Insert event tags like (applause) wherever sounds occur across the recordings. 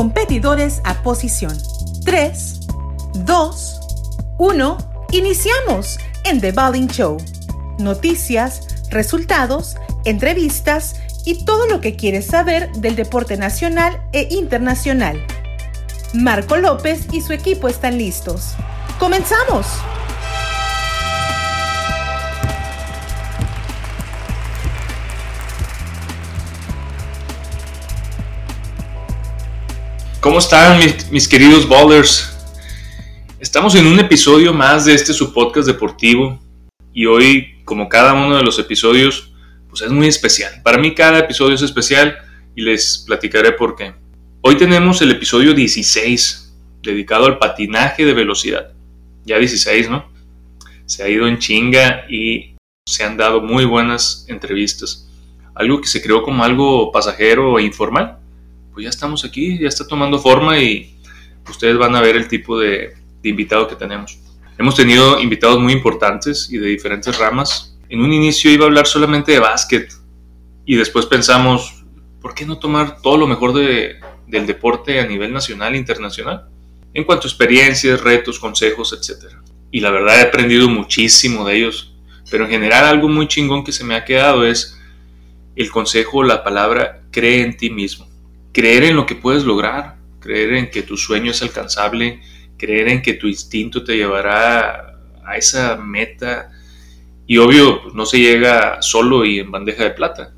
competidores a posición. 3, 2, 1. Iniciamos en The Balling Show. Noticias, resultados, entrevistas y todo lo que quieres saber del deporte nacional e internacional. Marco López y su equipo están listos. ¡Comenzamos! ¿Cómo están mis, queridos bowlers? Estamos en un episodio más de este su podcast deportivo y hoy, como cada uno de los episodios, pues es muy especial. Para mí cada episodio es especial y les platicaré por qué. Hoy tenemos el episodio 16, dedicado al patinaje de velocidad. Ya 16, ¿no? Se ha ido en chinga y se han dado muy buenas entrevistas. Algo que se creó como algo pasajero e informal pues ya estamos aquí, ya está tomando forma y ustedes van a ver el tipo de, invitado que tenemos. Hemos tenido invitados muy importantes y de diferentes ramas. En un inicio iba a hablar solamente de básquet y después pensamos, ¿por qué no tomar todo lo mejor de, del deporte a nivel nacional e internacional? En cuanto a experiencias, retos, consejos, etc. Y la verdad he aprendido muchísimo de ellos. Pero en general algo muy chingón que se me ha quedado es el consejo, la palabra, cree en ti mismo creer en lo que puedes lograr, creer en que tu sueño es alcanzable, creer en que tu instinto te llevará a esa meta. Y obvio, pues, no se llega solo y en bandeja de plata.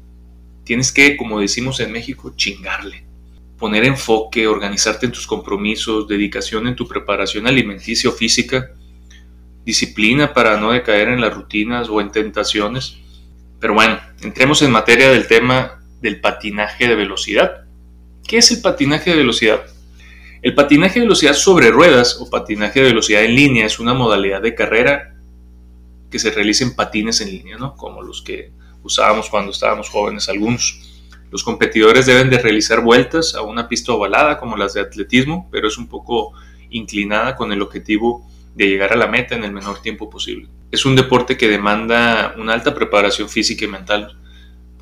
Tienes que, como decimos en México, chingarle. Poner enfoque, organizarte en tus compromisos, dedicación en tu preparación alimenticia o física, disciplina para no decaer en las rutinas o en tentaciones. Pero bueno, entremos en materia del tema del patinaje de velocidad. ¿Qué es el patinaje de velocidad? El patinaje de velocidad sobre ruedas o patinaje de velocidad en línea es una modalidad de carrera que se realiza en patines en línea, ¿no? como los que usábamos cuando estábamos jóvenes algunos. Los competidores deben de realizar vueltas a una pista ovalada como las de atletismo, pero es un poco inclinada con el objetivo de llegar a la meta en el menor tiempo posible. Es un deporte que demanda una alta preparación física y mental,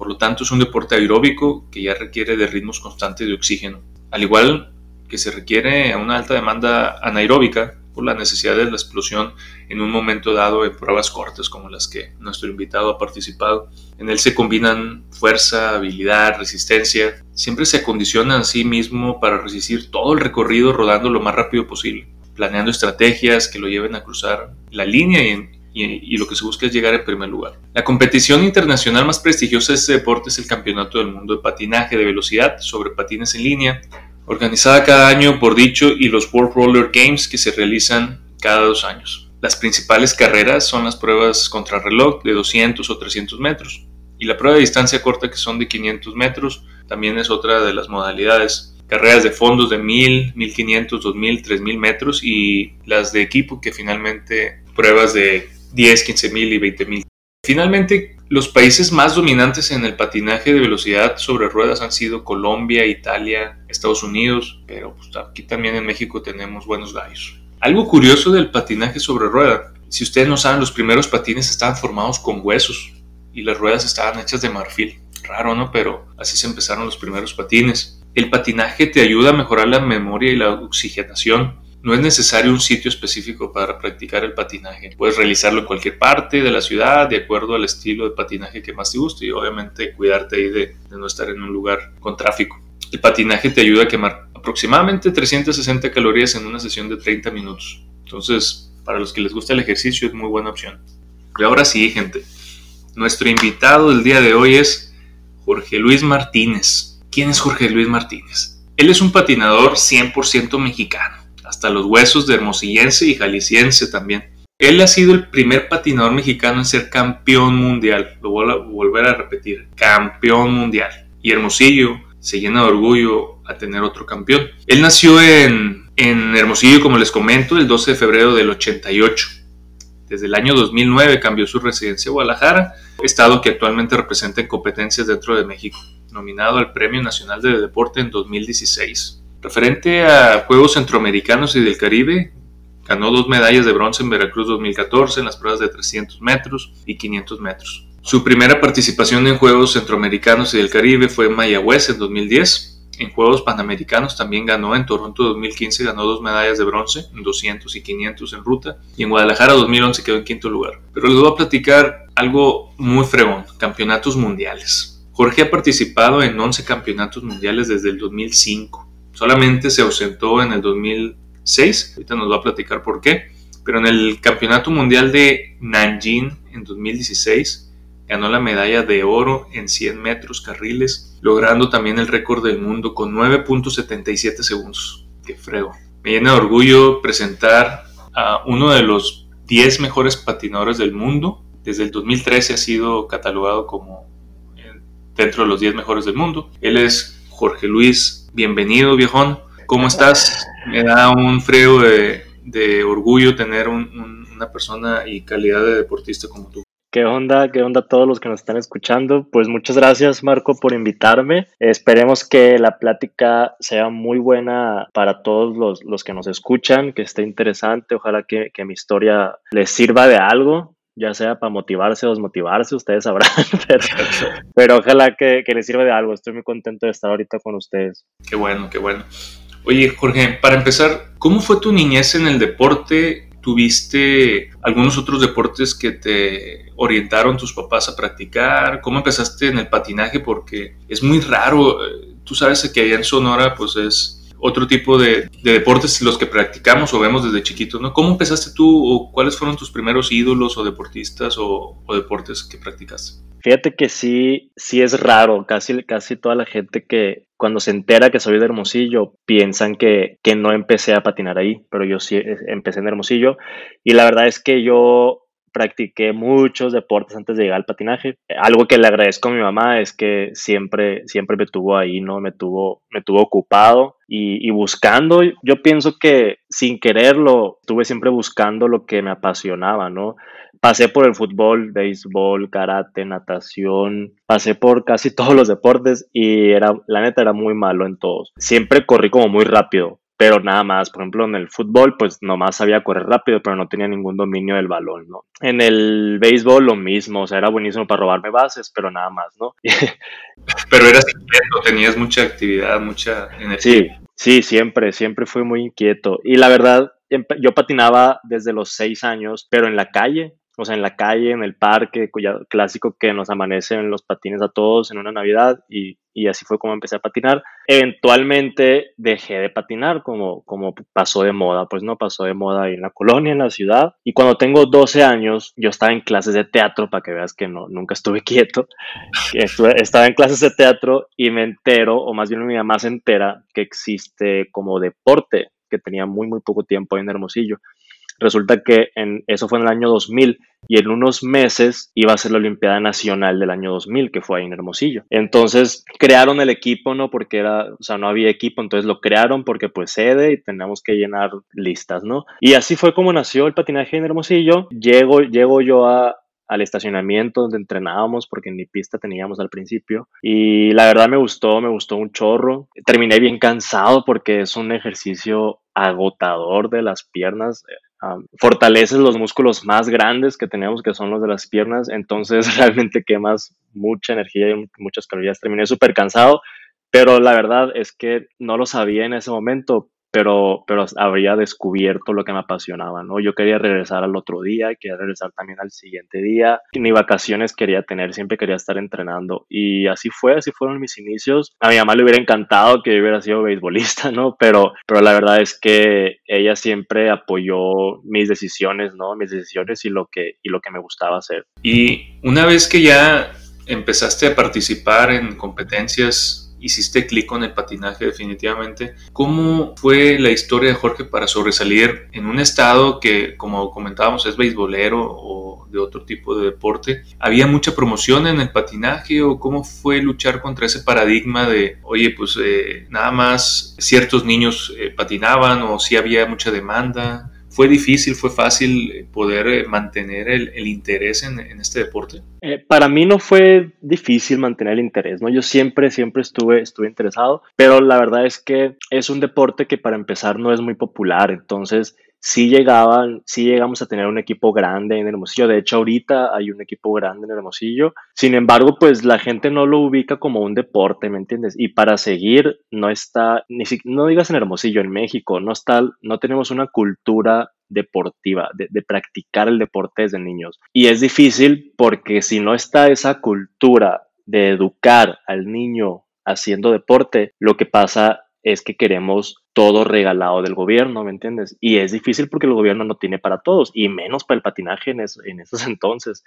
por lo tanto, es un deporte aeróbico que ya requiere de ritmos constantes de oxígeno, al igual que se requiere una alta demanda anaeróbica por la necesidad de la explosión en un momento dado en pruebas cortas como las que nuestro invitado ha participado. En él se combinan fuerza, habilidad, resistencia. Siempre se acondiciona a sí mismo para resistir todo el recorrido rodando lo más rápido posible, planeando estrategias que lo lleven a cruzar la línea y, y, lo que se busca es llegar en primer lugar. La competición internacional más prestigiosa de este deporte es el Campeonato del Mundo de Patinaje de Velocidad sobre patines en línea, organizada cada año por dicho y los World Roller Games que se realizan cada dos años. Las principales carreras son las pruebas contrarreloj de 200 o 300 metros y la prueba de distancia corta que son de 500 metros también es otra de las modalidades. Carreras de fondos de 1000, 1500, 2000, 3000 metros y las de equipo que finalmente pruebas de 10, 15 mil y 20 mil. Finalmente, los países más dominantes en el patinaje de velocidad sobre ruedas han sido Colombia, Italia, Estados Unidos, pero pues, aquí también en México tenemos buenos gallos. Algo curioso del patinaje sobre rueda, si ustedes no saben, los primeros patines estaban formados con huesos y las ruedas estaban hechas de marfil. Raro, ¿no? Pero así se empezaron los primeros patines. El patinaje te ayuda a mejorar la memoria y la oxigenación no es necesario un sitio específico para practicar el patinaje. Puedes realizarlo en cualquier parte de la ciudad de acuerdo al estilo de patinaje que más te guste y obviamente cuidarte ahí de, no estar en un lugar con tráfico. El patinaje te ayuda a quemar aproximadamente 360 calorías en una sesión de 30 minutos. Entonces, para los que les gusta el ejercicio es muy buena opción. Y ahora sí, gente. Nuestro invitado del día de hoy es Jorge Luis Martínez. ¿Quién es Jorge Luis Martínez? Él es un patinador 100% mexicano hasta los huesos de hermosillense y jalisciense también. Él ha sido el primer patinador mexicano en ser campeón mundial, lo voy a volver a repetir, campeón mundial. Y Hermosillo se llena de orgullo a tener otro campeón. Él nació en, en Hermosillo, como les comento, el 12 de febrero del 88. Desde el año 2009 cambió su residencia a Guadalajara, estado que actualmente representa en competencias dentro de México, nominado al Premio Nacional de Deporte en 2016. Referente a Juegos Centroamericanos y del Caribe, ganó dos medallas de bronce en Veracruz 2014 en las pruebas de 300 metros y 500 metros. Su primera participación en Juegos Centroamericanos y del Caribe fue en Mayagüez en 2010. en Juegos Panamericanos también ganó, en Toronto 2015 ganó dos medallas de bronce, en 200 y 500 en ruta, y en Guadalajara 2011 quedó en quinto lugar. Pero les voy a platicar algo muy fregón, campeonatos mundiales. Jorge ha participado en 11 campeonatos mundiales desde el 2005. Solamente se ausentó en el 2006, ahorita nos va a platicar por qué, pero en el Campeonato Mundial de Nanjing en 2016 ganó la medalla de oro en 100 metros carriles, logrando también el récord del mundo con 9.77 segundos. ¡Qué frego! Me llena de orgullo presentar a uno de los 10 mejores patinadores del mundo. Desde el 2013 ha sido catalogado como dentro de los 10 mejores del mundo. Él es Jorge Luis. Bienvenido, viejón. ¿Cómo estás? Me da un frego de, orgullo tener una persona y calidad de deportista como tú. ¿Qué onda? ¿Qué onda a todos los que nos están escuchando? Pues muchas gracias Marco por invitarme. Esperemos que la plática sea muy buena para todos los, que nos escuchan, que esté interesante. Ojalá que, mi historia les sirva de algo, ya sea para motivarse o desmotivarse, ustedes sabrán, (laughs) pero, ojalá que, que les sirva de algo. Estoy muy contento de estar ahorita con ustedes. Qué bueno, qué bueno. Oye, Jorge, para empezar, ¿cómo fue tu niñez en el deporte? ¿Tuviste algunos otros deportes que te orientaron tus papás a practicar? ¿Cómo empezaste en el patinaje? Porque es muy raro. Eh, tú sabes que allá en Sonora, pues es otro tipo de, deportes los que practicamos o vemos desde chiquitos, ¿no? ¿Cómo empezaste tú o cuáles fueron tus primeros ídolos o deportistas o, o deportes que practicaste? Fíjate que sí, sí es raro. Casi, casi toda la gente que cuando se entera que soy de Hermosillo piensan que, que no empecé a patinar ahí, pero yo sí eh, empecé en Hermosillo. Y la verdad es que yo practiqué muchos deportes antes de llegar al patinaje. Algo que le agradezco a mi mamá es que siempre, siempre me tuvo ahí, ¿no? Me tuvo, me tuvo ocupado y, buscando. Yo pienso que sin quererlo, estuve siempre buscando lo que me apasionaba, ¿no? pasé por el fútbol, béisbol, karate, natación, pasé por casi (laughs) todos los deportes y era, la neta era muy malo en todos. Siempre corrí como muy rápido, pero nada más. Por ejemplo, en el fútbol, pues nomás sabía correr rápido, pero no tenía ningún dominio del balón, ¿no? En el béisbol lo mismo, o sea, era buenísimo para robarme bases, pero nada más, ¿no? (laughs) pero eras inquieto, tenías mucha actividad, mucha energía. Sí, sí, siempre, siempre fui muy inquieto. Y la verdad, yo patinaba desde los seis años, pero en la calle, o sea, en la calle, en el parque, clásico que nos amanecen los patines a todos en una Navidad y, así fue como empecé a patinar. Eventualmente dejé de patinar como, como pasó de moda, pues no pasó de moda ahí en la colonia, en la ciudad. Y cuando tengo 12 años, yo estaba en clases de teatro, para que veas que no, nunca estuve (laughs) quieto. estaba en clases de teatro y me entero, o más bien mi mamá se entera, que existe como deporte que tenía muy, muy poco tiempo en Hermosillo Resulta que en, eso fue en el año 2000 y en unos meses iba a ser la Olimpiada Nacional del año 2000, que fue ahí en Hermosillo. Entonces crearon el equipo, ¿no? Porque era, o sea, no había equipo, entonces lo crearon porque pues sede y teníamos que llenar listas, ¿no? Y así fue como nació el patinaje en Hermosillo. Llego, llego yo a, al estacionamiento donde entrenábamos porque ni pista teníamos al principio y la verdad me gustó, me gustó un chorro. Terminé bien cansado porque es un ejercicio agotador de las piernas fortaleces los músculos más grandes que tenemos, que son los de las piernas, entonces (laughs) realmente quemas mucha energía y muchas calorías. Terminé súper cansado, pero la verdad es que no lo sabía en ese momento, pero, pero habría descubierto lo que me apasionaba, ¿no? Yo quería regresar al otro día, quería regresar también al siguiente día, ni vacaciones quería tener, siempre quería estar entrenando y así fue, así fueron mis inicios. A mi mamá le hubiera encantado que yo hubiera sido beisbolista, ¿no? Pero, pero la verdad es que ella siempre apoyó mis decisiones, ¿no? Mis decisiones y lo que, y lo que me gustaba hacer. Y una vez que ya empezaste a participar en competencias hiciste clic con el patinaje definitivamente. ¿Cómo fue la historia de Jorge para sobresalir en un estado que, como comentábamos, es beisbolero o de otro tipo de deporte? ¿Había mucha promoción en el patinaje o cómo fue luchar contra ese paradigma de, oye, pues eh, nada más ciertos niños eh, patinaban o si había mucha demanda? ¿Fue difícil, fue fácil eh, poder eh, mantener el, interés en, este deporte? Eh, para mí no fue difícil mantener el interés, ¿no? Yo siempre, siempre estuve, estuve interesado, pero la verdad es que es un deporte que para empezar no es muy popular, entonces sí llegaban, sí llegamos a tener un equipo grande en Hermosillo. De hecho, ahorita hay un equipo grande en Hermosillo. Sin embargo, pues la gente no lo ubica como un deporte, ¿me entiendes? Y para seguir no está, ni si, no digas en Hermosillo, en México, no está, no tenemos una cultura deportiva, de, de, practicar el deporte desde niños. Y es difícil porque si no está esa cultura de educar al niño haciendo deporte, lo que pasa es que queremos todo regalado del gobierno, ¿me entiendes? Y es difícil porque el gobierno no tiene para todos, y menos para el patinaje en, en esos (laughs) entonces.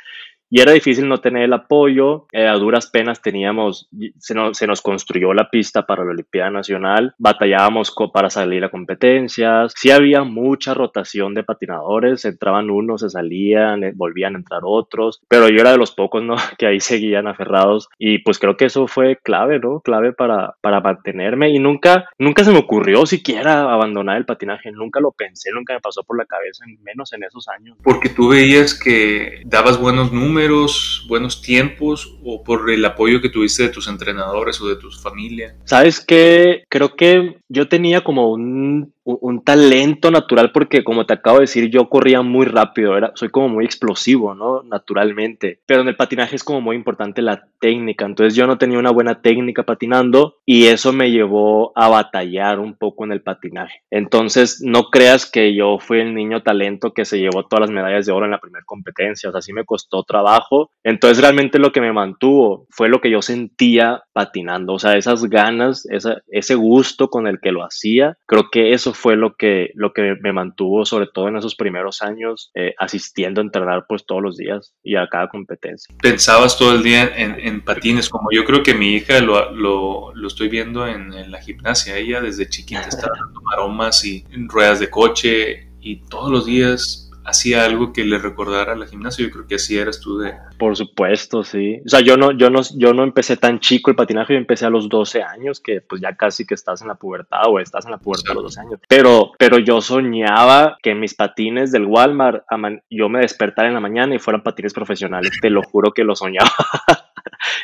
Y era difícil no tener el apoyo, eh, a duras penas teníamos, se nos, se nos, construyó la pista para la Olimpiada Nacional, batallábamos para salir a competencias, sí había mucha rotación de patinadores, entraban unos, se salían, eh, volvían a entrar otros, pero yo era de los pocos, ¿no? (laughs) Que ahí seguían aferrados, y pues creo que eso fue clave, ¿no? Clave para, para mantenerme, y nunca, nunca se me ocurrió siquiera abandonar el patinaje, nunca lo pensé, nunca me pasó por la cabeza, menos en esos años. Porque tú veías que dabas buenos números, buenos tiempos, o por el apoyo que tuviste de tus entrenadores o de tu familia. Sabes que creo que yo tenía como un un, talento natural porque como te acabo de decir yo corría muy rápido, era, soy como muy explosivo, ¿no? Naturalmente, pero en el patinaje es como muy importante la técnica, entonces yo no tenía una buena técnica patinando y eso me llevó a batallar un poco en el patinaje. Entonces no creas que yo fui el niño talento que se llevó todas las medallas de oro en la primera competencia, o sea, sí me costó trabajo, entonces realmente lo que me mantuvo fue lo que yo sentía patinando, o sea, esas ganas, esa, ese gusto con el que lo hacía, creo que eso fue lo que, lo que me mantuvo, sobre todo en esos primeros años, eh, asistiendo a entrenar pues todos los días y a cada competencia. ¿Pensabas todo el día en, patines? Como yo creo que mi hija lo, lo, lo estoy viendo en, en, la gimnasia, ella desde chiquita estaba dando maromas y ruedas de coche y todos los días hacía algo que le recordara a la gimnasia. Yo creo que así eras tú de... Por supuesto, sí. O sea, yo no, yo no, yo no empecé tan chico el patinaje, yo empecé a los 12 años, que pues ya casi que estás en la pubertad o estás en la pubertad a los 12 años. Pero, pero yo soñaba que mis patines del Walmart, yo me despertara en la mañana y fueran patines profesionales. Te lo juro que lo soñaba. (laughs)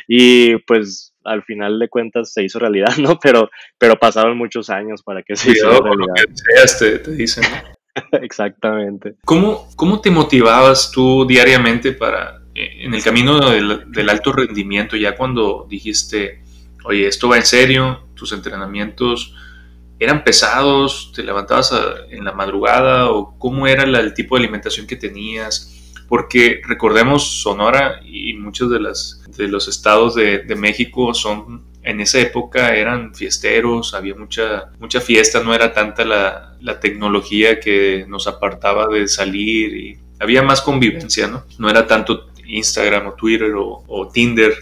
y pues al final de cuentas se hizo realidad, (laughs) ¿no? Pero, pero pasaron muchos años para que se hizo realidad. te, te dicen, (laughs) Exactamente. ¿Cómo, ¿Cómo te motivabas tú diariamente para, eh, en el camino del, del, alto rendimiento, ya cuando dijiste, oye, esto va en serio, tus entrenamientos eran pesados, te levantabas en la madrugada o cómo era la, el tipo de alimentación que tenías? Porque recordemos, Sonora y muchos de, las, de los estados de, de México son en esa época eran fiesteros, había mucha, mucha fiesta, no era tanta la, la, tecnología que nos apartaba de salir y había más convivencia, ¿no? No era tanto Instagram o Twitter o, Tinder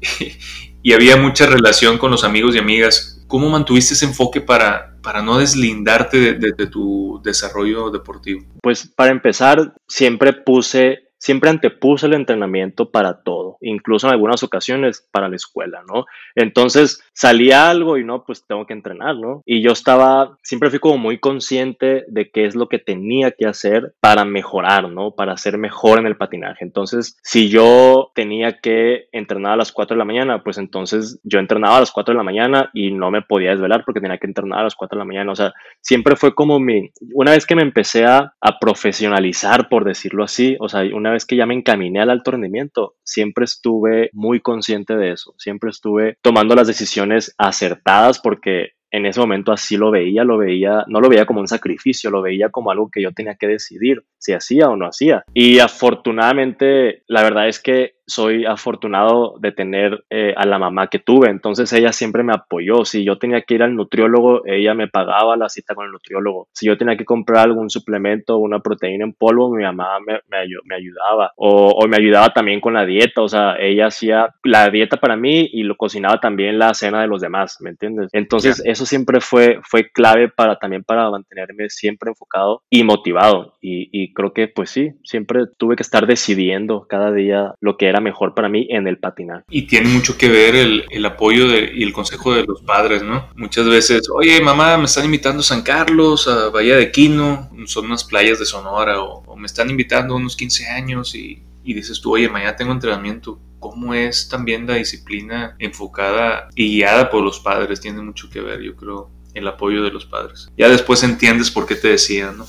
(laughs) y había mucha relación con los amigos y amigas. ¿Cómo mantuviste ese enfoque para, para no deslindarte de, de, de tu desarrollo deportivo? Pues para empezar, siempre puse siempre antepuse el entrenamiento para todo, incluso en algunas ocasiones para la escuela, ¿no? Entonces salía algo y no, pues tengo que entrenar, ¿no? Y yo estaba, siempre fui como muy consciente de qué es lo que tenía que hacer para mejorar, ¿no? Para ser mejor en el patinaje. Entonces, si yo tenía que entrenar a las 4 de la mañana, pues entonces yo entrenaba a las 4 de la mañana y no me podía desvelar porque tenía que entrenar a las 4 de la mañana. O sea, siempre fue como mi, una vez que me empecé a, a profesionalizar, por decirlo así, o sea, una vez que ya me encaminé al alto rendimiento, siempre estuve muy consciente de eso, siempre estuve tomando las decisiones acertadas porque en ese momento así lo veía, lo veía, no lo veía como un sacrificio, lo veía como algo que yo tenía que decidir si hacía o no hacía. Y afortunadamente, la verdad es que soy afortunado de tener eh, a la mamá que tuve, entonces ella siempre me apoyó. Si yo tenía que ir al nutriólogo, ella me pagaba la cita con el nutriólogo. Si yo tenía que comprar algún suplemento, una proteína en polvo, mi mamá me, me, me ayudaba. O, o, me ayudaba también con la dieta, o sea, ella hacía la dieta para mí y lo cocinaba también la cena de los demás, ¿me entiendes? Entonces yeah. eso siempre fue, fue clave para también para mantenerme siempre enfocado y motivado. Y, y creo que pues sí, siempre tuve que estar decidiendo cada día lo que era mejor para mí en el patinaje. Y tiene mucho que ver el, el apoyo de, y el consejo de los padres, ¿no? Muchas veces, oye, mamá, me están invitando a San Carlos, a Bahía de Quino, son unas playas de Sonora, o, o me están invitando a unos 15 años y, y dices tú, oye, mañana tengo entrenamiento. ¿Cómo es también la disciplina enfocada y guiada por los padres? Tiene mucho que ver, yo creo, el apoyo de los padres. Ya después entiendes por qué te decían, ¿no?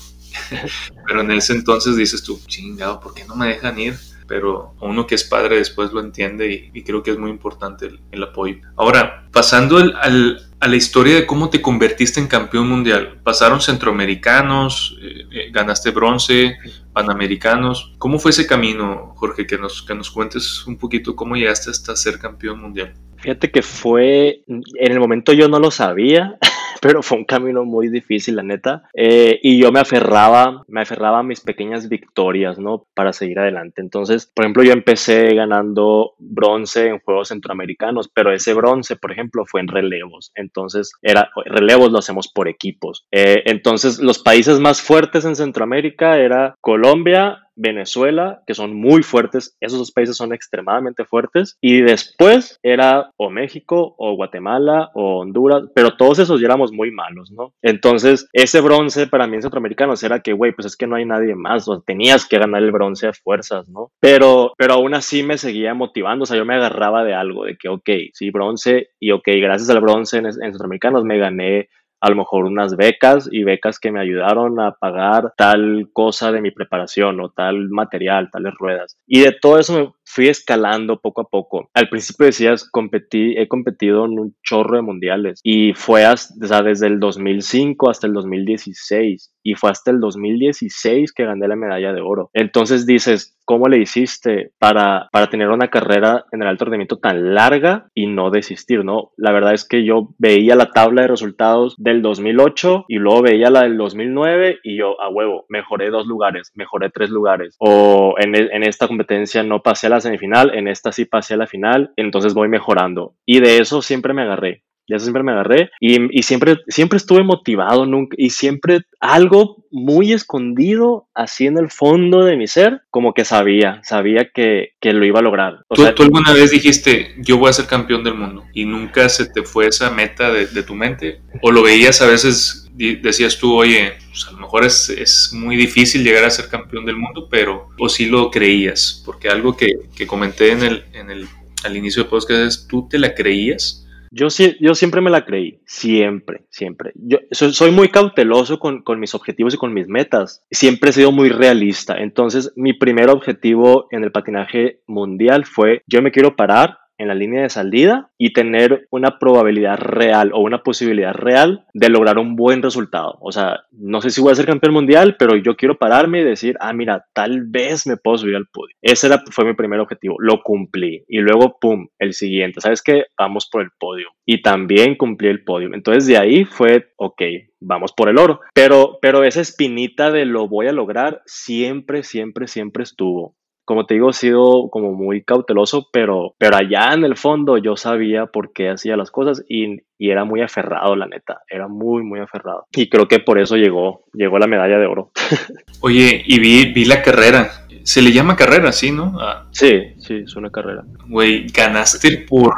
(laughs) Pero en ese entonces dices tú, chingado, ¿por qué no me dejan ir? Pero uno que es padre después lo entiende y, creo que es muy importante el, apoyo. Ahora, pasando al, a la historia de cómo te convertiste en campeón mundial. Pasaron centroamericanos, eh, eh, ganaste bronce, panamericanos. ¿Cómo fue ese camino, Jorge? Que nos, que nos cuentes un poquito cómo llegaste hasta ser campeón mundial. Fíjate que fue, en el momento yo no lo sabía, (laughs) pero fue un camino muy difícil, la neta. Eh, y yo me aferraba, me aferraba a mis pequeñas victorias, ¿no? Para seguir adelante. Entonces, por ejemplo, yo empecé ganando bronce en Juegos Centroamericanos, pero ese bronce, por ejemplo, fue en relevos. Entonces, era, relevos lo hacemos por equipos. Eh, entonces, los países más fuertes en Centroamérica era Colombia, Venezuela, que son muy fuertes, esos dos países son extremadamente fuertes, y después era o México o Guatemala o Honduras, pero todos esos ya éramos muy malos, ¿no? Entonces, ese bronce para mí en centroamericanos era que, güey, pues es que no hay nadie más, o tenías que ganar el bronce a fuerzas, ¿no? Pero, pero aún así me seguía motivando, o sea, yo me agarraba de algo, de que, ok, sí, bronce, y ok, gracias al bronce en, en centroamericanos me gané a lo mejor unas becas y becas que me ayudaron a pagar tal cosa de mi preparación o tal material, tales ruedas. Y de todo eso fui escalando poco a poco. Al principio decías, competí, he competido en un chorro de mundiales y fue hasta, desde el 2005 hasta el 2016 y fue hasta el 2016 que gané la medalla de oro. Entonces dices, ¿cómo le hiciste para, para tener una carrera en el alto rendimiento tan larga y no desistir, no? La verdad es que yo veía la tabla de resultados del 2008 y luego veía la del 2009 y yo, a huevo, mejoré dos lugares, mejoré tres lugares. O en, en esta competencia no pasé la semifinal, en esta sí pasé a la final, entonces voy mejorando. Y de eso siempre me agarré ya siempre me agarré y, siempre, siempre estuve motivado nunca, y siempre algo muy escondido así en el fondo de mi ser, como que sabía, sabía que, que lo iba a lograr. ¿Tú, ¿Tú, alguna vez dijiste, yo voy a ser campeón del mundo y nunca se te fue esa meta de, de tu mente? ¿O lo veías a veces, decías tú, oye, pues a lo mejor es, es, muy difícil llegar a ser campeón del mundo, pero o sí lo creías? Porque algo que, que comenté en el, en el, al inicio del podcast es, ¿tú te la creías? Yo, yo siempre me la creí, siempre, siempre. Yo soy, muy cauteloso con, con, mis objetivos y con mis metas. Siempre he sido muy realista. Entonces, mi primer objetivo en el patinaje mundial fue, yo me quiero parar en la línea de salida y tener una probabilidad real o una posibilidad real de lograr un buen resultado. O sea, no sé si voy a ser campeón mundial, pero yo quiero pararme y decir, ah, mira, tal vez me puedo subir al podio. Ese era, fue mi primer objetivo, lo cumplí. Y luego, ¡pum!, el siguiente, ¿sabes qué? Vamos por el podio. Y también cumplí el podio. Entonces de ahí fue, ok, vamos por el oro. Pero, pero esa espinita de lo voy a lograr siempre, siempre, siempre estuvo como te digo, he sido como muy cauteloso, pero, pero allá en el fondo yo sabía por qué hacía las cosas y, y, era muy aferrado, la neta, era muy, muy aferrado. Y creo que por eso llegó, llegó la medalla de oro. (laughs) Oye, y vi, vi la carrera. Se le llama carrera, ¿sí, no? Ah. Sí, sí, es una carrera. Güey, ganaste por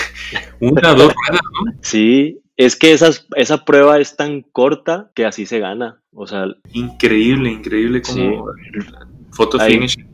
(laughs) una, dos ruedas, ¿no? Sí, es que esas, esa prueba es tan corta que así se gana. O sea, increíble, increíble como foto finish Ahí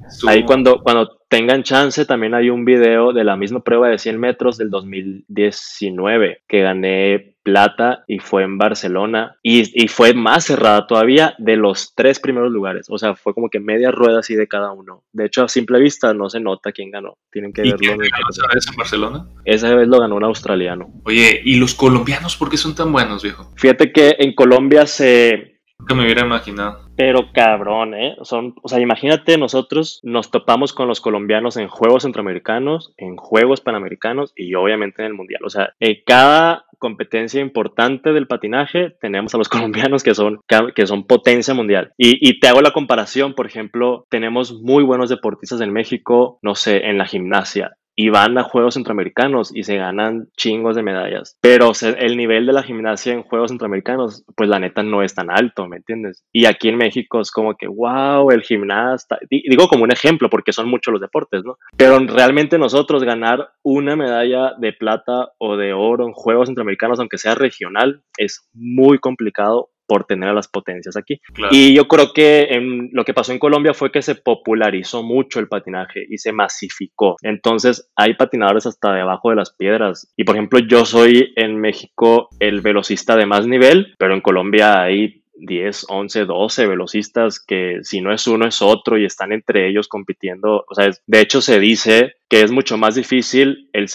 cuando, cuando tengan chance, también hay un video de la misma prueba de 100 metros del 2019 que gané plata y fue en Barcelona y, y, fue más cerrada todavía de los tres primeros lugares. O sea, fue como que media rueda así de cada uno. De hecho, a simple vista no se nota quién ganó. Tienen que ¿Y quién ganó esa vez en Barcelona? Esa vez lo ganó un australiano. Oye, ¿y los colombianos por qué son tan buenos, viejo? Fíjate que en Colombia se que me hubiera imaginado. Pero cabrón, ¿eh? Son, o sea, imagínate, nosotros nos topamos con los colombianos en Juegos Centroamericanos, en Juegos Panamericanos y obviamente en el Mundial. O sea, en cada competencia importante del patinaje tenemos a los (laughs) colombianos que son, que son potencia mundial. Y te hago la comparación, por ejemplo, tenemos muy buenos deportistas en México, no sé, en la gimnasia y van a Juegos Centroamericanos y se ganan chingos de medallas. Pero el nivel de la gimnasia en Juegos Centroamericanos, pues la neta no es tan alto, ¿me entiendes? Y aquí en México es como que, wow, el gimnasta, digo como un ejemplo porque son muchos los deportes, ¿no? Pero realmente nosotros ganar una medalla de plata o de oro en Juegos Centroamericanos, aunque sea regional, es muy complicado por tener a las potencias aquí. Y yo creo que en, lo que pasó en Colombia fue que se popularizó mucho el patinaje y se masificó. Entonces hay patinadores hasta debajo de las piedras. Y por ejemplo, yo soy en México el velocista de más nivel, pero en Colombia hay 10, 11, 12 velocistas que si no es uno es otro y están entre ellos compitiendo. O sea, de hecho se dice que es mucho más difícil el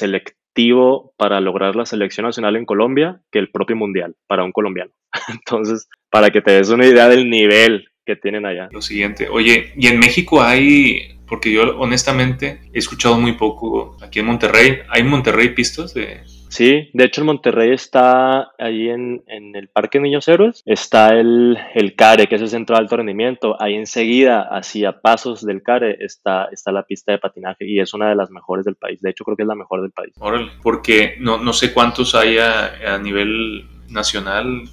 para lograr la selección nacional en Colombia que el propio mundial para un colombiano. (laughs) Entonces, para que te des una idea del nivel que tienen allá. Lo siguiente, oye, ¿y en México hay, porque yo honestamente he escuchado muy poco aquí en Monterrey, ¿hay en Monterrey pistas de, Sí, de hecho en Monterrey está ahí en, el Parque Niños Héroes, está el, el, CARE, que es el Centro de Alto Rendimiento. Ahí enseguida, hacia pasos del CARE, está, está la pista de patinaje y es una de las mejores del país. De hecho, creo que es la mejor del país. Órale, porque no, no sé cuántos hay a nivel nacional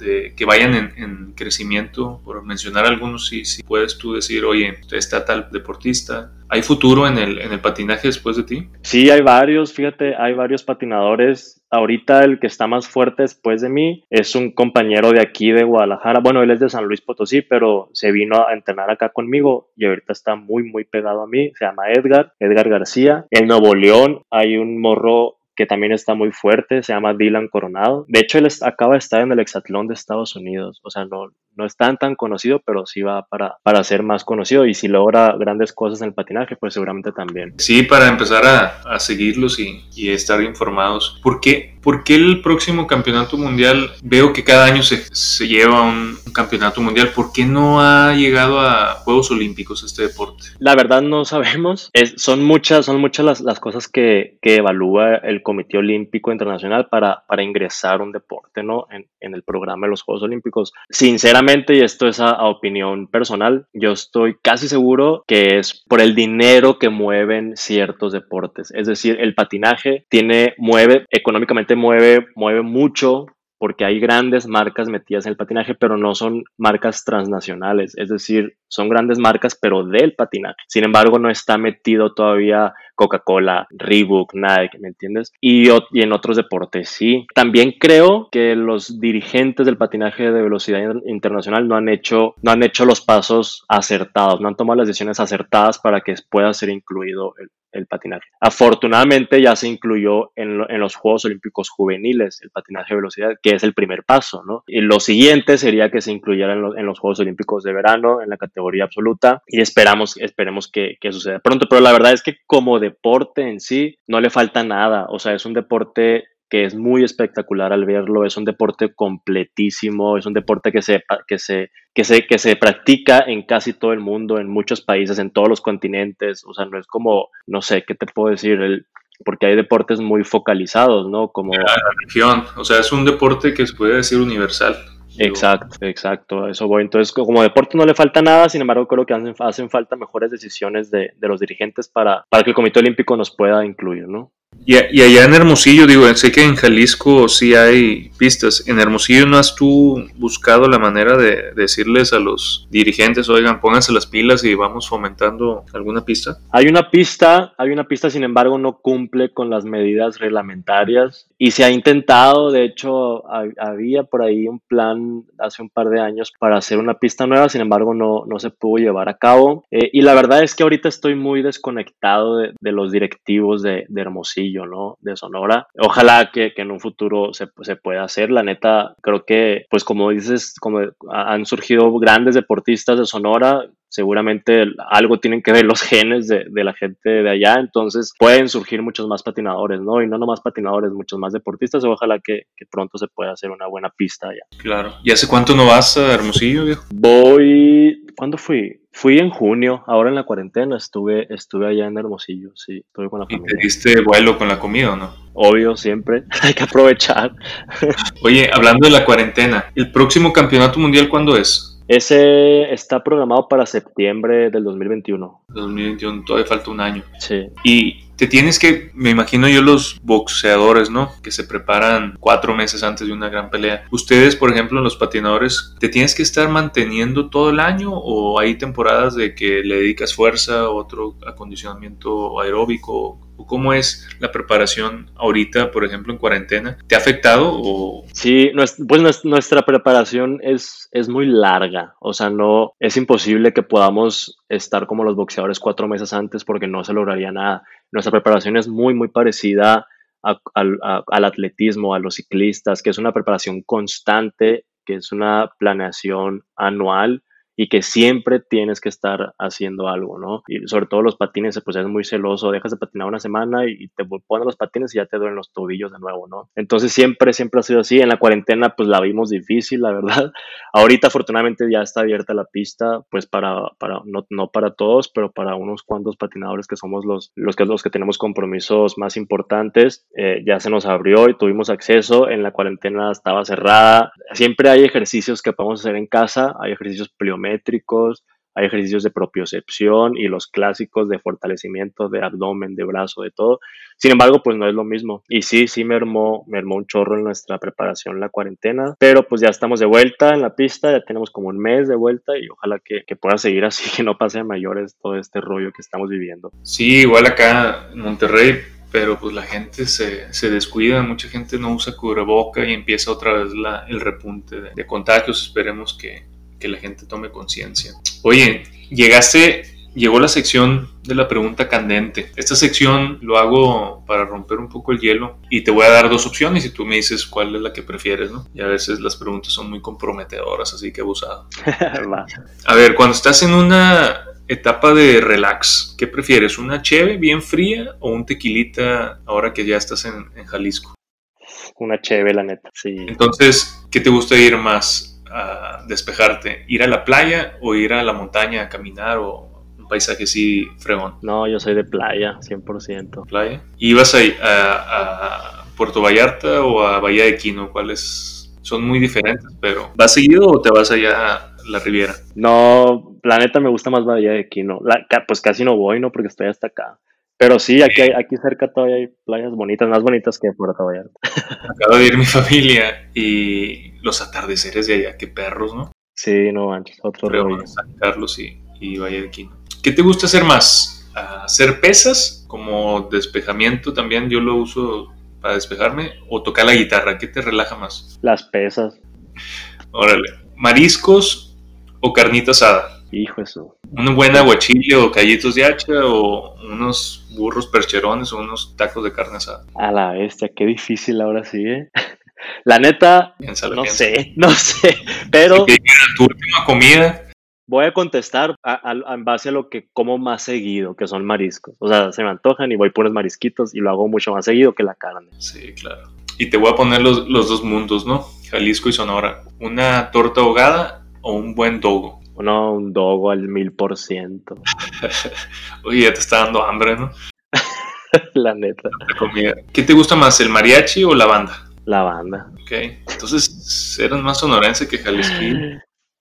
que vayan en, crecimiento, por mencionar algunos, si, si puedes tú decir, oye, está tal deportista, ¿hay futuro en el, en el patinaje después de ti? Sí, hay varios, fíjate, hay varios patinadores. Ahorita el que está más fuerte después de mí es un compañero de aquí de Guadalajara. Bueno, él es de San Luis Potosí, pero se vino a entrenar acá conmigo y ahorita está muy, muy pegado a mí. Se llama Edgar, Edgar García. En Nuevo León hay un morro que también está muy fuerte, se llama Dylan Coronado. De hecho, él acaba de estar en el Hexatlón de Estados Unidos, o sea, no, no es tan tan conocido, pero sí va para, para ser más conocido y si logra grandes cosas en el patinaje, pues seguramente también. Sí, para empezar a, a seguirlos y, y, estar informados. ¿Por qué, ¿Por qué el próximo campeonato mundial, veo que cada año se, se lleva un, campeonato mundial, ¿por qué no ha llegado a Juegos Olímpicos este deporte? La verdad no sabemos, es, son muchas, son muchas las, las cosas que, que, evalúa el Comité Olímpico Internacional para, para ingresar un deporte ¿no? en, en el programa de los Juegos Olímpicos. Sinceramente, y esto es a, opinión personal, yo estoy casi seguro que es por el dinero que mueven ciertos deportes. Es decir, el patinaje tiene, mueve, económicamente mueve, mueve mucho porque hay grandes marcas metidas en el patinaje, pero no son marcas transnacionales, es decir, son grandes marcas, pero del patinaje. Sin embargo, no está metido todavía Coca-Cola, Reebok, Nike, ¿me entiendes? Y, y, en otros deportes sí. También creo que los dirigentes del patinaje de velocidad internacional no han hecho, no han hecho los pasos acertados, no han tomado las decisiones acertadas para que pueda ser incluido el, el patinaje. Afortunadamente ya se incluyó en, los Juegos Olímpicos Juveniles el patinaje de velocidad, que es el primer paso, ¿no? Y lo siguiente sería que se incluyera en, los Juegos Olímpicos de verano, en la categoría absoluta, y esperamos, esperemos que, que, suceda pronto. Pero la verdad es que como deporte en sí, no le falta nada. O sea, es un deporte que es muy espectacular al verlo, es un deporte completísimo, es un deporte que se, que se, que se, que se practica en casi todo el mundo, en muchos países, en todos los continentes, o sea, no es como, no sé, ¿qué te puedo decir? Porque hay deportes muy focalizados, ¿no? Como la o sea, es un deporte que se puede decir universal. Exacto, exacto, eso voy. Entonces, como deporte no le falta nada, sin embargo, creo que hacen, hacen falta mejores decisiones de, de los dirigentes para, para que el Comité Olímpico nos pueda incluir, ¿no? Y, allá en Hermosillo, digo, sé que en Jalisco sí hay pistas. ¿En Hermosillo no has tú buscado la manera de decirles a los dirigentes, oigan, pónganse las pilas y vamos fomentando alguna pista? Hay una pista, hay una pista, sin embargo, no cumple con las medidas reglamentarias y se ha intentado, de hecho, había por ahí un plan hace un par de años para hacer una pista nueva, sin embargo, no, no se pudo llevar a cabo. Eh, y la verdad es que ahorita estoy muy desconectado de, los directivos de, de Hermosillo ¿no? De Sonora. Ojalá que, en un futuro se, se, pueda hacer. La neta, creo que, pues como dices, como han surgido grandes deportistas de Sonora, seguramente algo tienen que ver los genes de, de, la gente de allá, entonces pueden surgir muchos más patinadores, ¿no? Y no nomás patinadores, muchos más deportistas, ojalá que, que pronto se pueda hacer una buena pista allá. Claro. ¿Y hace cuánto no vas a Hermosillo, viejo? Voy, ¿cuándo fui? Fui en junio, ahora en la cuarentena, estuve, estuve allá en Hermosillo, sí, estuve con la familia. ¿Y te diste vuelo con la comida o no? Obvio, siempre, (laughs) hay que aprovechar. Oye, hablando de la cuarentena, ¿el próximo campeonato mundial cuándo es? Ese está programado para septiembre del 2021. 2021, todavía falta un año. Sí. Y te tienes que, me imagino yo los boxeadores, ¿no? Que se preparan cuatro meses antes de una gran pelea. Ustedes, por ejemplo, los patinadores, ¿te tienes que estar manteniendo todo el año o hay temporadas de que le dedicas fuerza, otro acondicionamiento aeróbico? ¿O cómo es la preparación ahorita, por ejemplo, en cuarentena? ¿Te ha afectado o...? Sí, pues nuestra preparación es, es muy larga. O sea, no, es imposible que podamos estar como los boxeadores cuatro meses antes porque no se lograría nada nuestra preparación es muy, muy parecida al atletismo, a los ciclistas, que es una preparación constante que es una planeación anual y que siempre tienes que estar haciendo algo, ¿no? Y sobre todo los patines, pues es muy celoso, dejas de patinar una semana y te pones los patines y ya te duelen los tobillos de nuevo, ¿no? Entonces siempre, siempre ha sido así. En la cuarentena, pues la vimos difícil, la verdad. (laughs) Ahorita, afortunadamente, ya está abierta la pista, pues para, para no, no para todos, pero para unos cuantos patinadores que somos los, los, que, los que tenemos compromisos más importantes, eh, ya se nos abrió y tuvimos acceso. En la cuarentena estaba cerrada. Siempre hay ejercicios que podemos hacer en casa, hay ejercicios pliométricos hay ejercicios de propiocepción y los clásicos de fortalecimiento de abdomen, de brazo, de todo. Sin embargo, pues no es lo mismo. Y sí, sí me armó, me armó un chorro en nuestra preparación la cuarentena, pero pues ya estamos de vuelta en la pista, ya tenemos como un mes de vuelta y ojalá que, pueda seguir así, (laughs) que no pase a mayores todo este rollo que estamos viviendo. Sí, igual acá en Monterrey pero pues la gente se, se, descuida, mucha gente no usa cubreboca y empieza otra vez la, el repunte de, de contagios. Esperemos que, que la gente tome conciencia. Oye, llegaste, llegó la sección de la pregunta candente. Esta sección lo hago para romper un poco el hielo y te voy a dar dos opciones y tú me dices cuál es la que prefieres, ¿no? Y a veces las preguntas son muy comprometedoras, así que abusado. (laughs) a ver, cuando estás en una etapa de relax, ¿qué prefieres? ¿Una cheve bien fría o un tequilita ahora que ya estás en, en Jalisco? Una cheve, la neta, sí. Entonces, ¿qué te gusta ir más? A despejarte? ¿Ir a la playa o ir a la montaña a caminar o un paisaje así fregón? No, yo soy de playa, 100%. ¿Playa? ¿Y vas a, a, a Puerto Vallarta o a Bahía de Quino? ¿Cuáles? Son muy diferentes, pero ¿vas seguido o te vas allá a la Riviera? No, la neta me gusta más Bahía de Quino. La, pues casi no voy, ¿no? Porque estoy hasta acá. Pero sí, aquí, aquí cerca todavía hay playas bonitas, más bonitas que Puerto Vallarta. (laughs) Acabo de ir mi familia y los atardeceres de allá, qué perros, ¿no? Sí, no manches, otro rollo. San Carlos y, y Valle de Quino. ¿Qué te gusta hacer más? ¿Hacer pesas como despejamiento también? Yo lo uso para despejarme. ¿O tocar la guitarra? ¿Qué te relaja más? Las pesas. Órale. ¿Mariscos o carnita asada? Hijo eso. Una buena aguachile o callitos de hacha o unos burros percherones o unos tacos de carne asada. A la bestia, qué difícil ahora sí, ¿eh? (laughs) La neta, no sé, (laughs) no sé, pero... tu última comida. Voy a contestar en base a lo que como más seguido, que son mariscos. O sea, se me antojan y voy por los marisquitos y lo hago mucho más seguido que la carne. Sí, claro. Y te voy a poner los, los dos mundos, ¿no? Jalisco y Sonora. Una torta ahogada o un buen dogo. No, un dogo al mil por ciento. (laughs) Oye, ya te está dando hambre, ¿no? (laughs) la neta. La comida. ¿Qué te gusta más, el mariachi o la banda? La banda. Ok. Entonces, ¿eres más sonorense que Jalisco?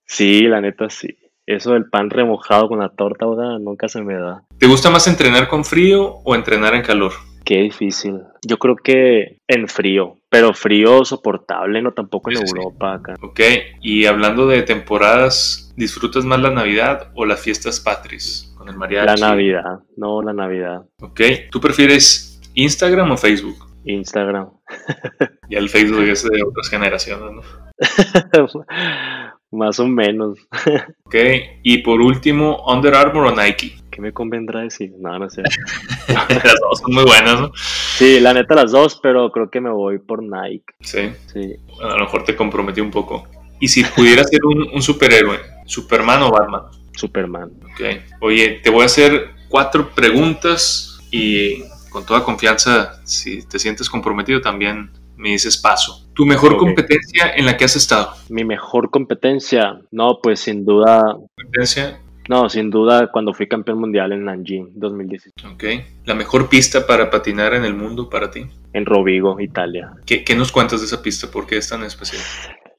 Sí, la neta sí. Eso del pan remojado con la torta ahora nunca se me da. ¿Te gusta más entrenar con frío o entrenar en calor? Qué difícil. Yo creo que en frío, pero frío soportable, no tampoco en Europa acá. Ok, y hablando de temporadas, ¿disfrutas más la Navidad o las fiestas patrias con el mariachi? La Navidad, no la Navidad. Ok, ¿tú prefieres Instagram o Facebook? Instagram. (laughs) ya el Facebook es de otras generaciones, ¿no? (laughs) Más o menos. (laughs) ok, y por último, Under Armour o Nike. ¿Qué me convendrá decir? No, no sé. (laughs) las dos son muy buenas, ¿no? Sí, la neta las dos, pero creo que me voy por Nike. Sí. Sí. Bueno, a lo mejor te comprometí un poco. ¿Y si pudieras ser un, un superhéroe? ¿Superman o Batman? Superman. Ok. Oye, te voy a hacer cuatro preguntas y con toda confianza, si te sientes comprometido, también me dices paso. ¿Tu mejor competencia en la que has estado? Mi mejor competencia, no, pues sin duda, Competencia, no, sin duda cuando fui campeón mundial en Nanjing 2017, ok. ¿La mejor pista para patinar en el mundo para ti? en Rovigo, Italia. ¿Qué, qué nos cuentas de esa pista? ¿Por qué es tan especial?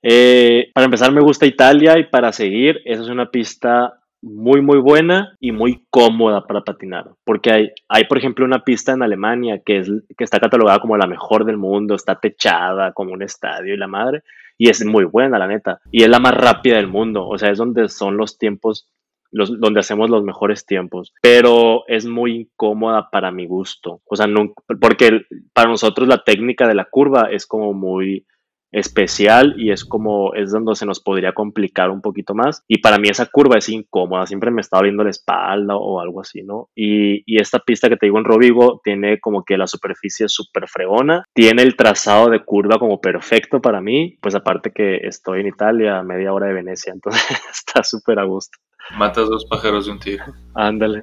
Eh, para empezar, me gusta Italia y para seguir, esa es una pista muy, muy buena y muy cómoda para patinar. Porque hay, hay, por ejemplo, una pista en Alemania que, es, que está catalogada como la mejor del mundo, está techada como un estadio y la madre, y es muy buena, la neta. Y es la más rápida del mundo, o sea, es donde son los tiempos, donde hacemos los mejores tiempos. Pero es muy incómoda para mi gusto. O sea, porque para nosotros la técnica de la curva es como muy especial y es como es donde se nos podría complicar un poquito más y para mí esa curva es incómoda siempre me estaba viendo la espalda o algo así no y, esta pista que te digo en Rovigo tiene como que la superficie súper fregona tiene el trazado de curva como perfecto para mí pues aparte que estoy en Italia media hora de Venecia (laughs) entonces está súper a gusto Matas dos pájaros de un tiro. Ándale.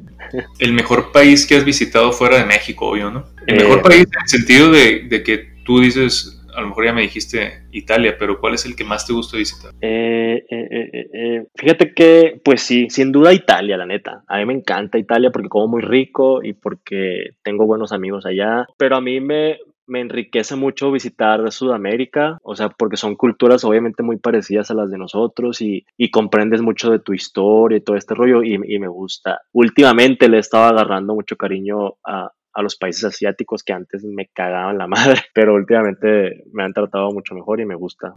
El mejor país que has visitado fuera de México, obvio, ¿no? El Eh, mejor país en el sentido de, de que tú dices, a lo mejor ya me dijiste Italia, pero ¿cuál es el que más te gusta visitar? Eh, eh, eh, eh, eh, fíjate que, pues sí, sin duda Italia, la neta. A mí me encanta Italia porque como muy rico y porque tengo buenos amigos allá. Pero a mí me, me enriquece mucho visitar Sudamérica, o sea, porque son culturas obviamente muy parecidas a las de nosotros y, y comprendes mucho de tu historia y todo este rollo y, y me gusta. Últimamente le he estado agarrando mucho cariño a, a los países asiáticos que antes me cagaban la (laughs) madre, pero últimamente me han tratado mucho mejor y me gusta.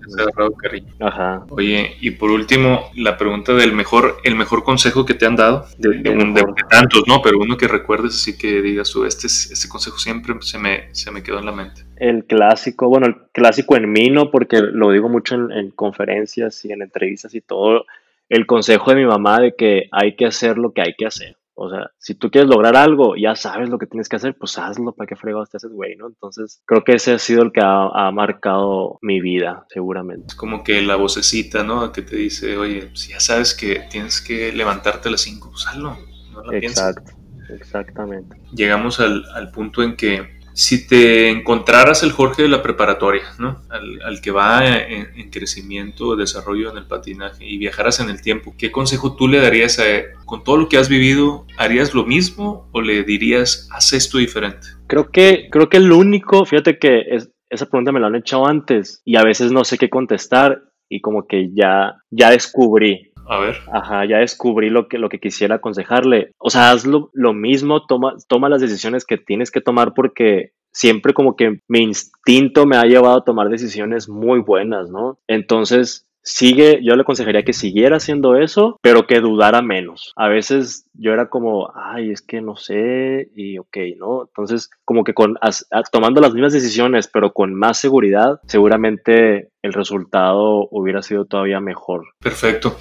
Ajá. Oye, y por último, la pregunta del mejor, el mejor consejo que te han dado, de, de un- de- mejor. de tantos, ¿no? Pero uno que recuerdes así que digas tú, este, es- este consejo siempre se me, se me quedó en la mente. El clásico, bueno, el clásico en mí, ¿no? Porque lo digo mucho en, en conferencias y en entrevistas y todo. El consejo de mi mamá de que hay que hacer lo que hay que hacer. O sea, si tú quieres lograr algo, ya sabes lo que tienes que hacer, pues hazlo, ¿para qué fregados te haces, güey, no? Entonces, creo que ese ha sido el que ha, ha marcado mi vida, seguramente. Es como que la vocecita, ¿no? Que te dice, oye, si ya sabes que tienes que levantarte a las 5, pues hazlo, no la pienses. Exacto, exactamente. Llegamos al, al punto en que si te encontraras el Jorge de la preparatoria, ¿no? Al, que va en, en crecimiento, desarrollo en el patinaje y viajaras en el tiempo, ¿qué consejo tú le darías a él? Con todo lo que has vivido, ¿harías lo mismo o le dirías, haz esto diferente? Creo que, creo que el único, fíjate que es, esa pregunta me la han echado antes y a veces no sé qué contestar y como que ya, ya descubrí, A ver, Ajá, ya descubrí lo que, lo que quisiera aconsejarle. O sea, haz lo, lo mismo, toma, toma las decisiones que tienes que tomar porque siempre como que mi instinto me ha llevado a tomar decisiones muy buenas, ¿no? Entonces, sigue, yo le aconsejaría que siguiera haciendo eso, pero que dudara menos. A veces yo era como, ay, es que no sé, y ok, ¿no? Entonces, como que con, as- a- tomando las mismas decisiones, pero con más seguridad, seguramente el resultado hubiera sido todavía mejor. perfecto.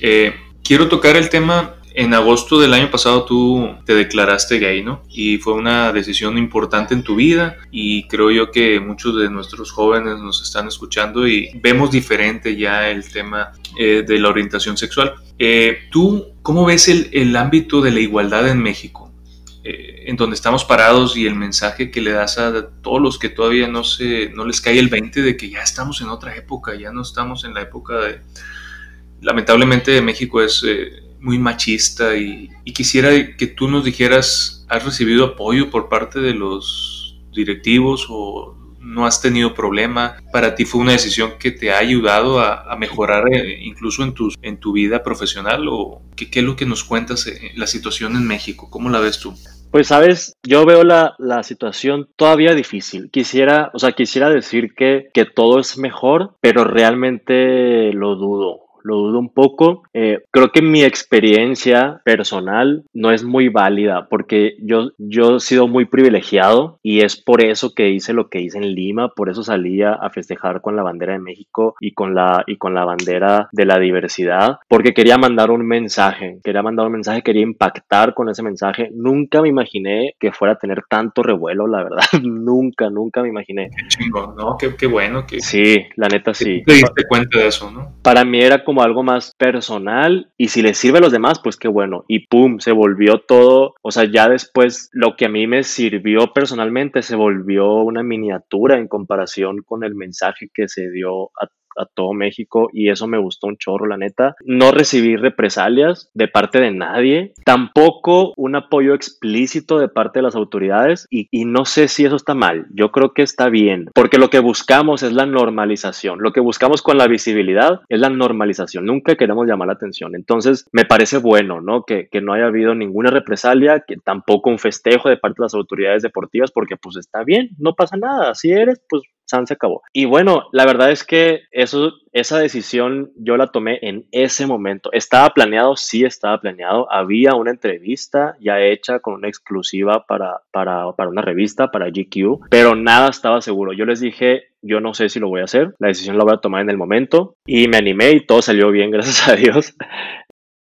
Eh, quiero tocar el tema. En agosto del año pasado tú te declaraste gay, ¿no? Y fue una decisión importante en tu vida y creo yo que muchos de nuestros jóvenes nos están escuchando y vemos diferente ya el tema eh, de la orientación sexual. Eh, ¿Tú cómo ves el, el ámbito de la igualdad en México? Eh, en donde estamos parados y el mensaje que le das a todos los que todavía no, se, no les cae el 20 de que ya estamos en otra época, ya no estamos en la época de... Lamentablemente México es eh, muy machista y, quisiera que tú nos dijeras, ¿has recibido apoyo por parte de los directivos o no has tenido problema? ¿Para ti fue una decisión que te ha ayudado a, mejorar eh, incluso en tu, en tu vida profesional? ¿O qué, qué es lo que nos cuentas, eh, la situación en México? ¿Cómo la ves tú? Pues sabes, yo veo la, la situación todavía difícil. Quisiera, o sea, quisiera decir que, que todo es mejor, pero realmente lo dudo. Lo dudo un poco. Eh, creo que mi experiencia personal no es muy válida porque yo, yo he sido muy privilegiado y es por eso que hice lo que hice en Lima, por eso salí a, festejar con la bandera de México y con la, y con la bandera de la diversidad, porque quería mandar un mensaje, quería mandar un mensaje, quería impactar con ese mensaje. Nunca me imaginé que fuera a tener tanto revuelo, la verdad. (laughs) nunca, nunca me imaginé. Qué chingón, ¿no? Qué, qué bueno que Sí, la neta sí. te diste cuenta de eso, ¿no? Para mí era como algo más personal y si le sirve a los demás, pues qué bueno. Y pum, se volvió todo, o sea, ya después lo que a mí me sirvió personalmente se volvió una miniatura en comparación con el mensaje que se dio a a todo México y eso me gustó un chorro, la neta. No recibí represalias de parte de nadie, tampoco un apoyo explícito de parte de las autoridades y, no sé si eso está mal, yo creo que está bien, porque lo que buscamos es la normalización, lo que buscamos con la visibilidad es la normalización, nunca queremos llamar la atención, entonces me parece bueno, ¿no? Que, que no haya habido ninguna represalia, que tampoco un festejo de parte de las autoridades deportivas, porque pues está bien, no pasa nada, si eres, pues San se acabó. Y bueno, la verdad es que eso, esa decisión yo la tomé en ese momento. ¿Estaba planeado? Sí, estaba planeado. Había una entrevista ya hecha con una exclusiva para, para, para una revista, para GQ, pero nada estaba seguro. Yo les dije, yo no sé si lo voy a hacer, la decisión la voy a tomar en el momento y me animé y todo salió bien, (laughs) gracias a Dios.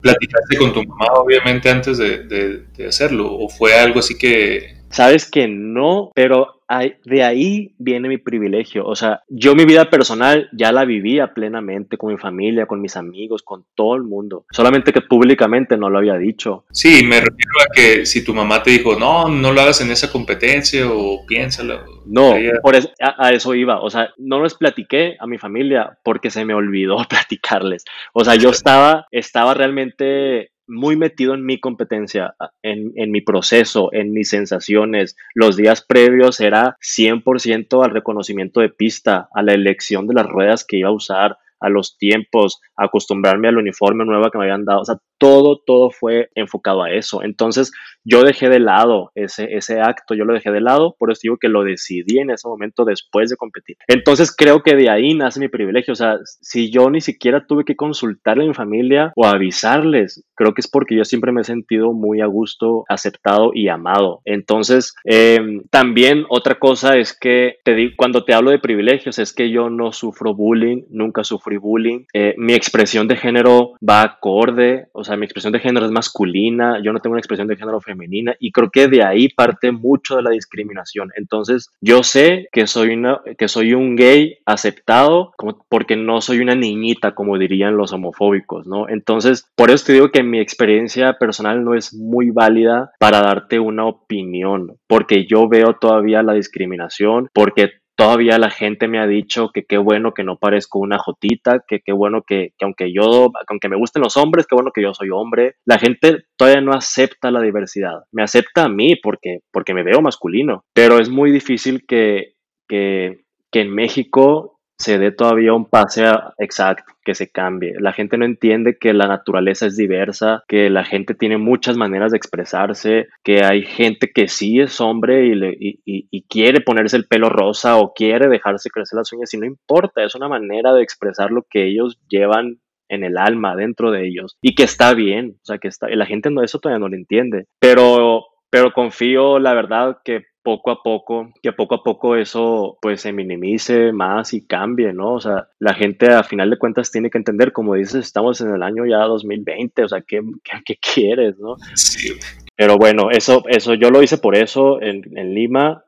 ¿Platicaste con tu mamá obviamente antes de, de hacerlo o fue algo así que... Sabes que no, pero de ahí viene mi privilegio. O sea, yo mi vida personal ya la vivía plenamente con mi familia, con mis amigos, con todo el mundo. Solamente que públicamente no lo había dicho. Sí, me refiero a que si tu mamá te dijo, no, no lo hagas en esa competencia o piénsalo. No, por eso, a, eso iba. O sea, no les platiqué a mi familia porque se me olvidó (laughs) platicarles. O sea, yo estaba, estaba realmente muy metido en mi competencia, en, en, mi proceso, en mis sensaciones. Los días previos era 100% al reconocimiento de pista, a la elección de las ruedas que iba a usar, a los tiempos, acostumbrarme al uniforme nuevo que me habían dado. O sea, todo, todo fue enfocado a eso. Entonces, yo dejé de lado ese, ese acto, yo lo dejé de lado, por eso digo que lo decidí en ese momento después de competir. Entonces, creo que de ahí nace mi privilegio. O sea, si yo ni siquiera tuve que consultarle a mi familia o avisarles, creo que es porque yo siempre me he sentido muy a gusto, aceptado y amado. Entonces, em, también otra cosa es que te cuando te hablo de privilegios, es que yo no sufro bullying, nunca sufrí bullying. Eh, mi expresión de género va acorde, o sea, mi expresión de género es masculina, yo no tengo una expresión de género femenina y creo que de ahí parte mucho de la discriminación. Entonces, yo sé que soy, una, que soy un gay aceptado porque no soy una niñita, como dirían los homofóbicos, ¿no? Entonces, por eso te digo que mi experiencia personal no es muy válida para darte una opinión, porque yo veo todavía la discriminación, porque Todavía la gente me ha dicho que qué bueno que no parezco una jotita, que qué bueno que, aunque yo, aunque me gusten los hombres, qué bueno que yo soy hombre. La gente todavía no acepta la diversidad. Me acepta a mí porque, porque me veo masculino, pero es muy difícil que, que, que en México se dé todavía un pase exacto, que se cambie. La gente no entiende que la naturaleza es diversa, que la gente tiene muchas maneras de expresarse, que hay gente que sí es hombre y, y, quiere ponerse el pelo rosa o quiere dejarse crecer las uñas y no importa, es una manera de expresar lo que ellos llevan en el alma dentro de ellos y que está bien, o sea que está, la gente no eso todavía no lo entiende, pero pero confío la verdad que poco a poco, que poco a poco eso pues se minimice más y cambie, ¿no? O sea, la gente a final de cuentas tiene que entender, como dices, estamos en el año ya 2020, o sea, ¿qué, qué, quieres, no? Sí. Pero bueno, eso, eso yo lo hice por eso en, en Lima,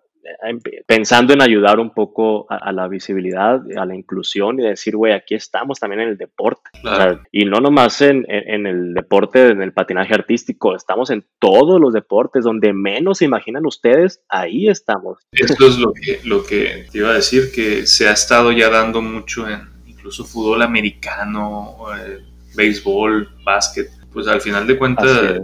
pensando en ayudar un poco a, la visibilidad, a la inclusión y decir, güey, aquí estamos también en el deporte. y no nomás en, en, el deporte, en el patinaje artístico, estamos en todos los deportes, donde menos se imaginan ustedes, ahí estamos. Esto es lo que, lo que te iba a decir, que se ha estado ya dando mucho en incluso fútbol americano, eh, béisbol, básquet. Pues al final de cuentas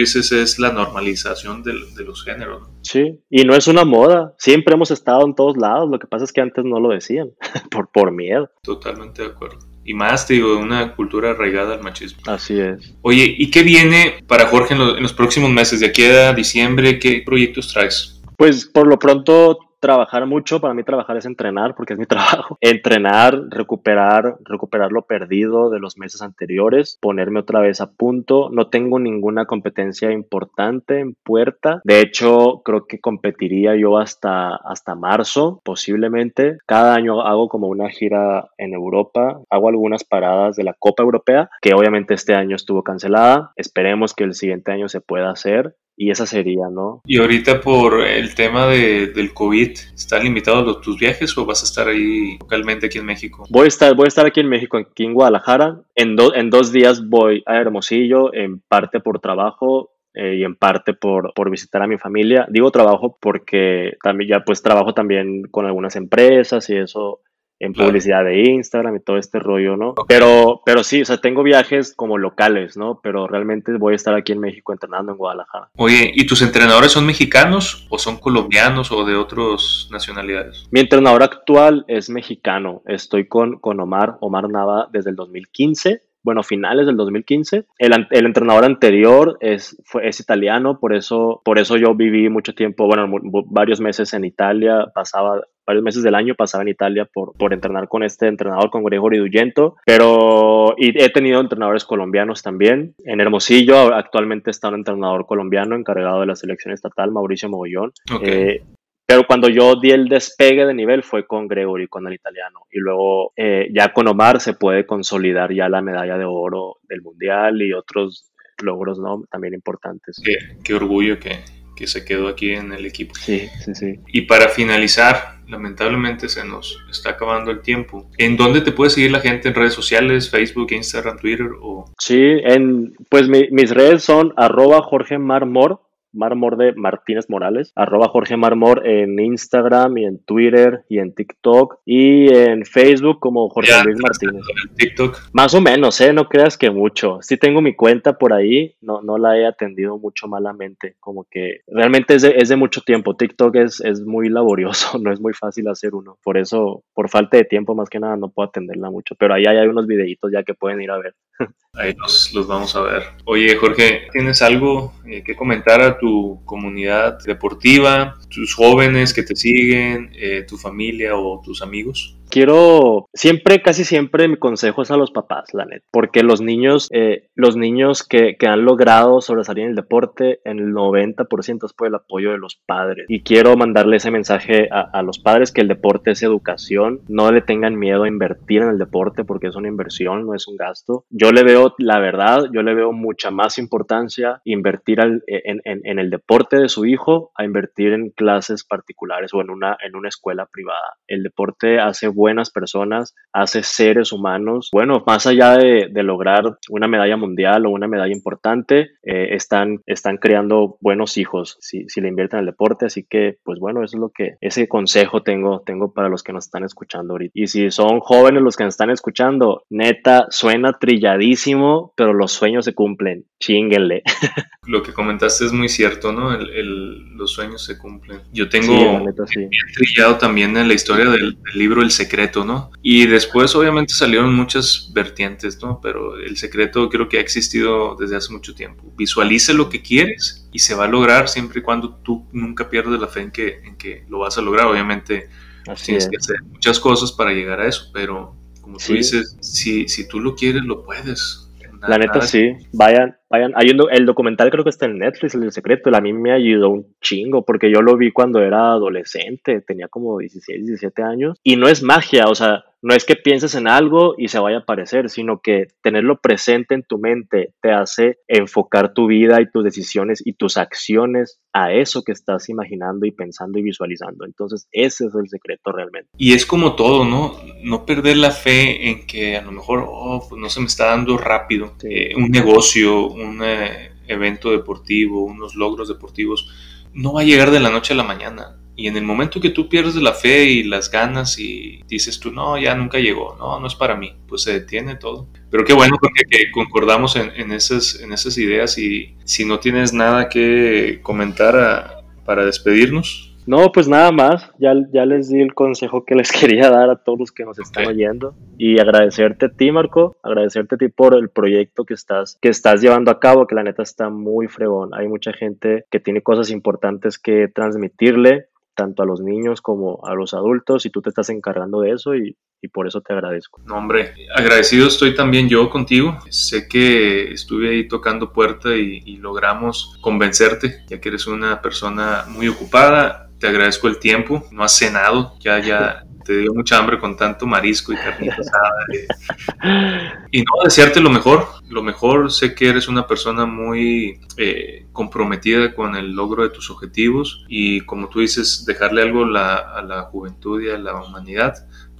dices, es la normalización de, los géneros. Sí, y no es una moda. Siempre hemos estado en todos lados. Lo que pasa es que antes no lo decían, (laughs) por, por miedo. Totalmente de acuerdo. Y más, te digo, una cultura arraigada al machismo. Así es. Oye, ¿y qué viene para Jorge en los, próximos meses? De aquí a diciembre, ¿qué proyectos traes? Pues por lo pronto trabajar mucho, para mí trabajar es entrenar, porque es mi (laughs) trabajo. Entrenar, recuperar, recuperar lo perdido de los meses anteriores, ponerme otra vez a punto. No tengo ninguna competencia importante en puerta. De hecho, creo que competiría yo hasta, hasta marzo, posiblemente. Cada año hago como una gira en Europa, hago algunas paradas de la Copa Europea, que obviamente este año estuvo cancelada. Esperemos que el siguiente año se pueda hacer y esa sería, ¿no? Y ahorita por el tema de, del COVID, ¿están limitados los, tus viajes o vas a estar ahí localmente aquí en México? Voy a estar, voy a estar aquí en México, aquí en Guadalajara. En, en dos días voy a Hermosillo, en parte por trabajo, eh, y en parte por, por, visitar a mi familia. Digo trabajo porque también ya pues trabajo también con algunas empresas y eso en publicidad de Instagram y todo este rollo, ¿no? Pero, pero sí, o sea, tengo viajes como locales, ¿no? Pero realmente voy a estar aquí en México entrenando en Guadalajara. Oye, ¿y tus entrenadores son mexicanos o son colombianos o de otras nacionalidades? Mi entrenador actual es mexicano. Estoy con, con Omar, Omar Nava, desde el 2015 bueno, finales del 2015. El, el, entrenador anterior es, fue, es italiano, por eso, por eso yo viví mucho tiempo, bueno, varios meses en Italia, pasaba varios meses del año pasaba en Italia por, por entrenar con este entrenador, con Gregory Duyento, pero y he tenido entrenadores colombianos también. En Hermosillo actualmente está un entrenador colombiano encargado de la selección estatal, Mauricio Mogollón. Eh, pero cuando yo di el despegue de nivel fue con Gregory, con el italiano. Y luego eh, ya con Omar se puede consolidar ya la medalla de oro del Mundial y otros logros ¿no? también importantes. qué orgullo que, que se quedó aquí en el equipo. Sí, sí, sí. Y para finalizar, lamentablemente se nos está acabando el tiempo. ¿En dónde te puede seguir la gente en redes sociales, Facebook, Instagram, Twitter? O... Sí, en, pues mis redes son arroba Jorge Marmor, Marmor de Martínez Morales, arroba Jorge Marmor en Instagram y en Twitter y en TikTok y en Facebook como Jorge Luis Martínez. TikTok. Más o menos, ¿eh? No creas que mucho. Sí tengo mi cuenta por ahí, no, no la he atendido mucho malamente, como que realmente es de, es de mucho tiempo. TikTok es, es muy laborioso, (laughs) no es muy fácil hacer uno. Por eso, por falta de tiempo más que nada, no puedo atenderla mucho. Pero ahí hay unos videitos ya que pueden ir a ver. Ahí los, los vamos a ver. Oye, Jorge, ¿tienes algo eh, que comentar a tu comunidad deportiva, tus jóvenes que te siguen, eh, tu familia o tus amigos? Quiero, siempre, casi siempre mi consejo es a los papás, la neta, porque los niños, eh, los niños que, que, han logrado sobresalir en el deporte, en el 90% es por el apoyo de los padres. Y quiero mandarle ese mensaje a, a, los padres que el deporte es educación, no le tengan miedo a invertir en el deporte porque es una inversión, no es un gasto. Yo le veo, la verdad, yo le veo mucha más importancia invertir al, en, en, en, el deporte de su hijo a invertir en clases particulares o en una, en una escuela privada. El deporte hace buenas personas, hace seres humanos. Bueno, más allá de, de lograr una medalla mundial o una medalla importante, eh, están, están creando buenos hijos si, si le invierten al deporte. Así que, pues bueno, eso es lo que, ese consejo tengo, tengo para los que nos están escuchando ahorita. Y si son jóvenes los que nos están escuchando, neta, suena trilladísimo, pero los sueños se cumplen. Chinguenle. (laughs) Lo que comentaste es muy cierto, ¿no? El, el, los sueños se cumplen. Yo tengo sí, neta, sí. trillado también en la historia del, del libro El Secreto secreto, ¿no? Y después obviamente salieron muchas vertientes, ¿no? Pero el secreto creo que ha existido desde hace mucho tiempo. Visualice lo que quieres y se va a lograr siempre y cuando tú nunca pierdas la fe en que, en que lo vas a lograr. Obviamente Así tienes es. que hacer muchas cosas para llegar a eso, pero como tú sí. dices, si, si tú lo quieres, lo puedes. La neta sí, vayan, vayan, hay un, el documental creo que está en Netflix, El Secreto, a mí me ayudó un chingo porque yo lo vi cuando era adolescente, tenía como 16, 17 años y no es magia, o sea, no es que pienses en algo y se vaya a aparecer, sino que tenerlo presente en tu mente te hace enfocar tu vida y tus decisiones y tus acciones a eso que estás imaginando y pensando y visualizando. Entonces, ese es el secreto realmente. Y es como todo, ¿no? No perder la fe en que a lo mejor, oh, pues no se me está dando rápido. Eh, un negocio, un eh, evento deportivo, unos logros deportivos, no va a llegar de la noche a la mañana y en el momento que tú pierdes la fe y las ganas y dices tú, no, ya nunca llegó, no, no es para mí, pues se detiene todo. Pero qué bueno porque que concordamos en, esas, en esas ideas y si no tienes nada que comentar a, para despedirnos. No, pues nada más, ya, ya les di el consejo que les (laughs) quería dar a todos los que nos están okay. oyendo y agradecerte a ti, Marco, agradecerte a ti por el proyecto que estás, que estás llevando a cabo, que la neta está muy fregón. Hay mucha gente que tiene cosas importantes que transmitirle tanto a los niños como a los adultos y tú te estás encargando de eso y, y, por eso te agradezco. No, hombre, agradecido estoy también yo contigo. Sé que estuve ahí tocando puerta y, logramos convencerte, ya que eres una persona muy ocupada. Te agradezco el tiempo, no has cenado, ya, ya te dio mucha hambre con tanto marisco y carnita asada. y no, desearte lo mejor, lo mejor. Sé que eres una persona muy eh, comprometida con el logro de tus objetivos y como tú dices, dejarle algo a la juventud y a la humanidad.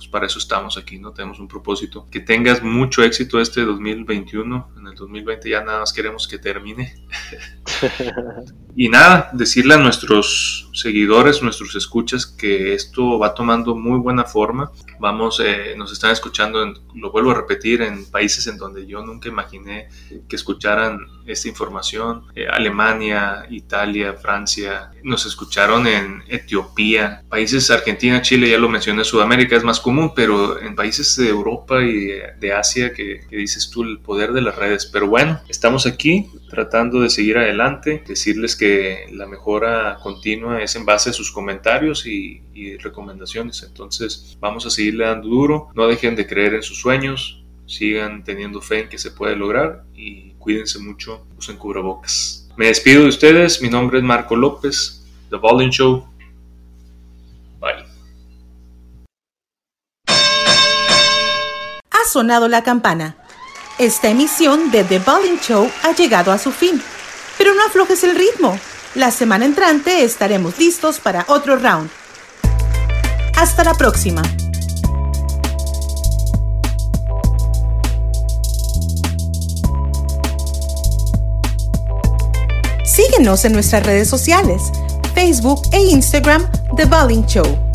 Pues para eso estamos aquí, ¿no? Tenemos un propósito. Que tengas mucho éxito este 2021. En el 2020 ya nada más queremos que termine. (laughs) y nada, decirle a nuestros seguidores, nuestros escuchas, que esto va tomando muy buena forma. Vamos, eh, nos están escuchando, en, lo vuelvo a repetir, en países en donde yo nunca imaginé que escucharan esta información. Eh, Alemania, Italia, Francia, nos escucharon en Etiopía, países Argentina, Chile, ya lo mencioné, Sudamérica es más común, pero en países de Europa y de Asia que, que dices tú el poder de las redes. Pero bueno, estamos aquí tratando de seguir adelante, decirles que la mejora continua es en base a sus comentarios y, recomendaciones. Entonces vamos a seguirle dando duro, no dejen de creer en sus sueños, sigan teniendo fe en que se puede lograr y cuídense mucho, usen cubrebocas. Me despido de ustedes, mi nombre es Marco López, The Bowling Show. Bye. Ha sonado la campana. Esta emisión de The Bowling Show ha llegado a su fin. Pero no aflojes el ritmo. La semana entrante estaremos listos para otro round. Hasta la próxima. Síguenos en nuestras redes sociales, Facebook e Instagram The Bowling Show.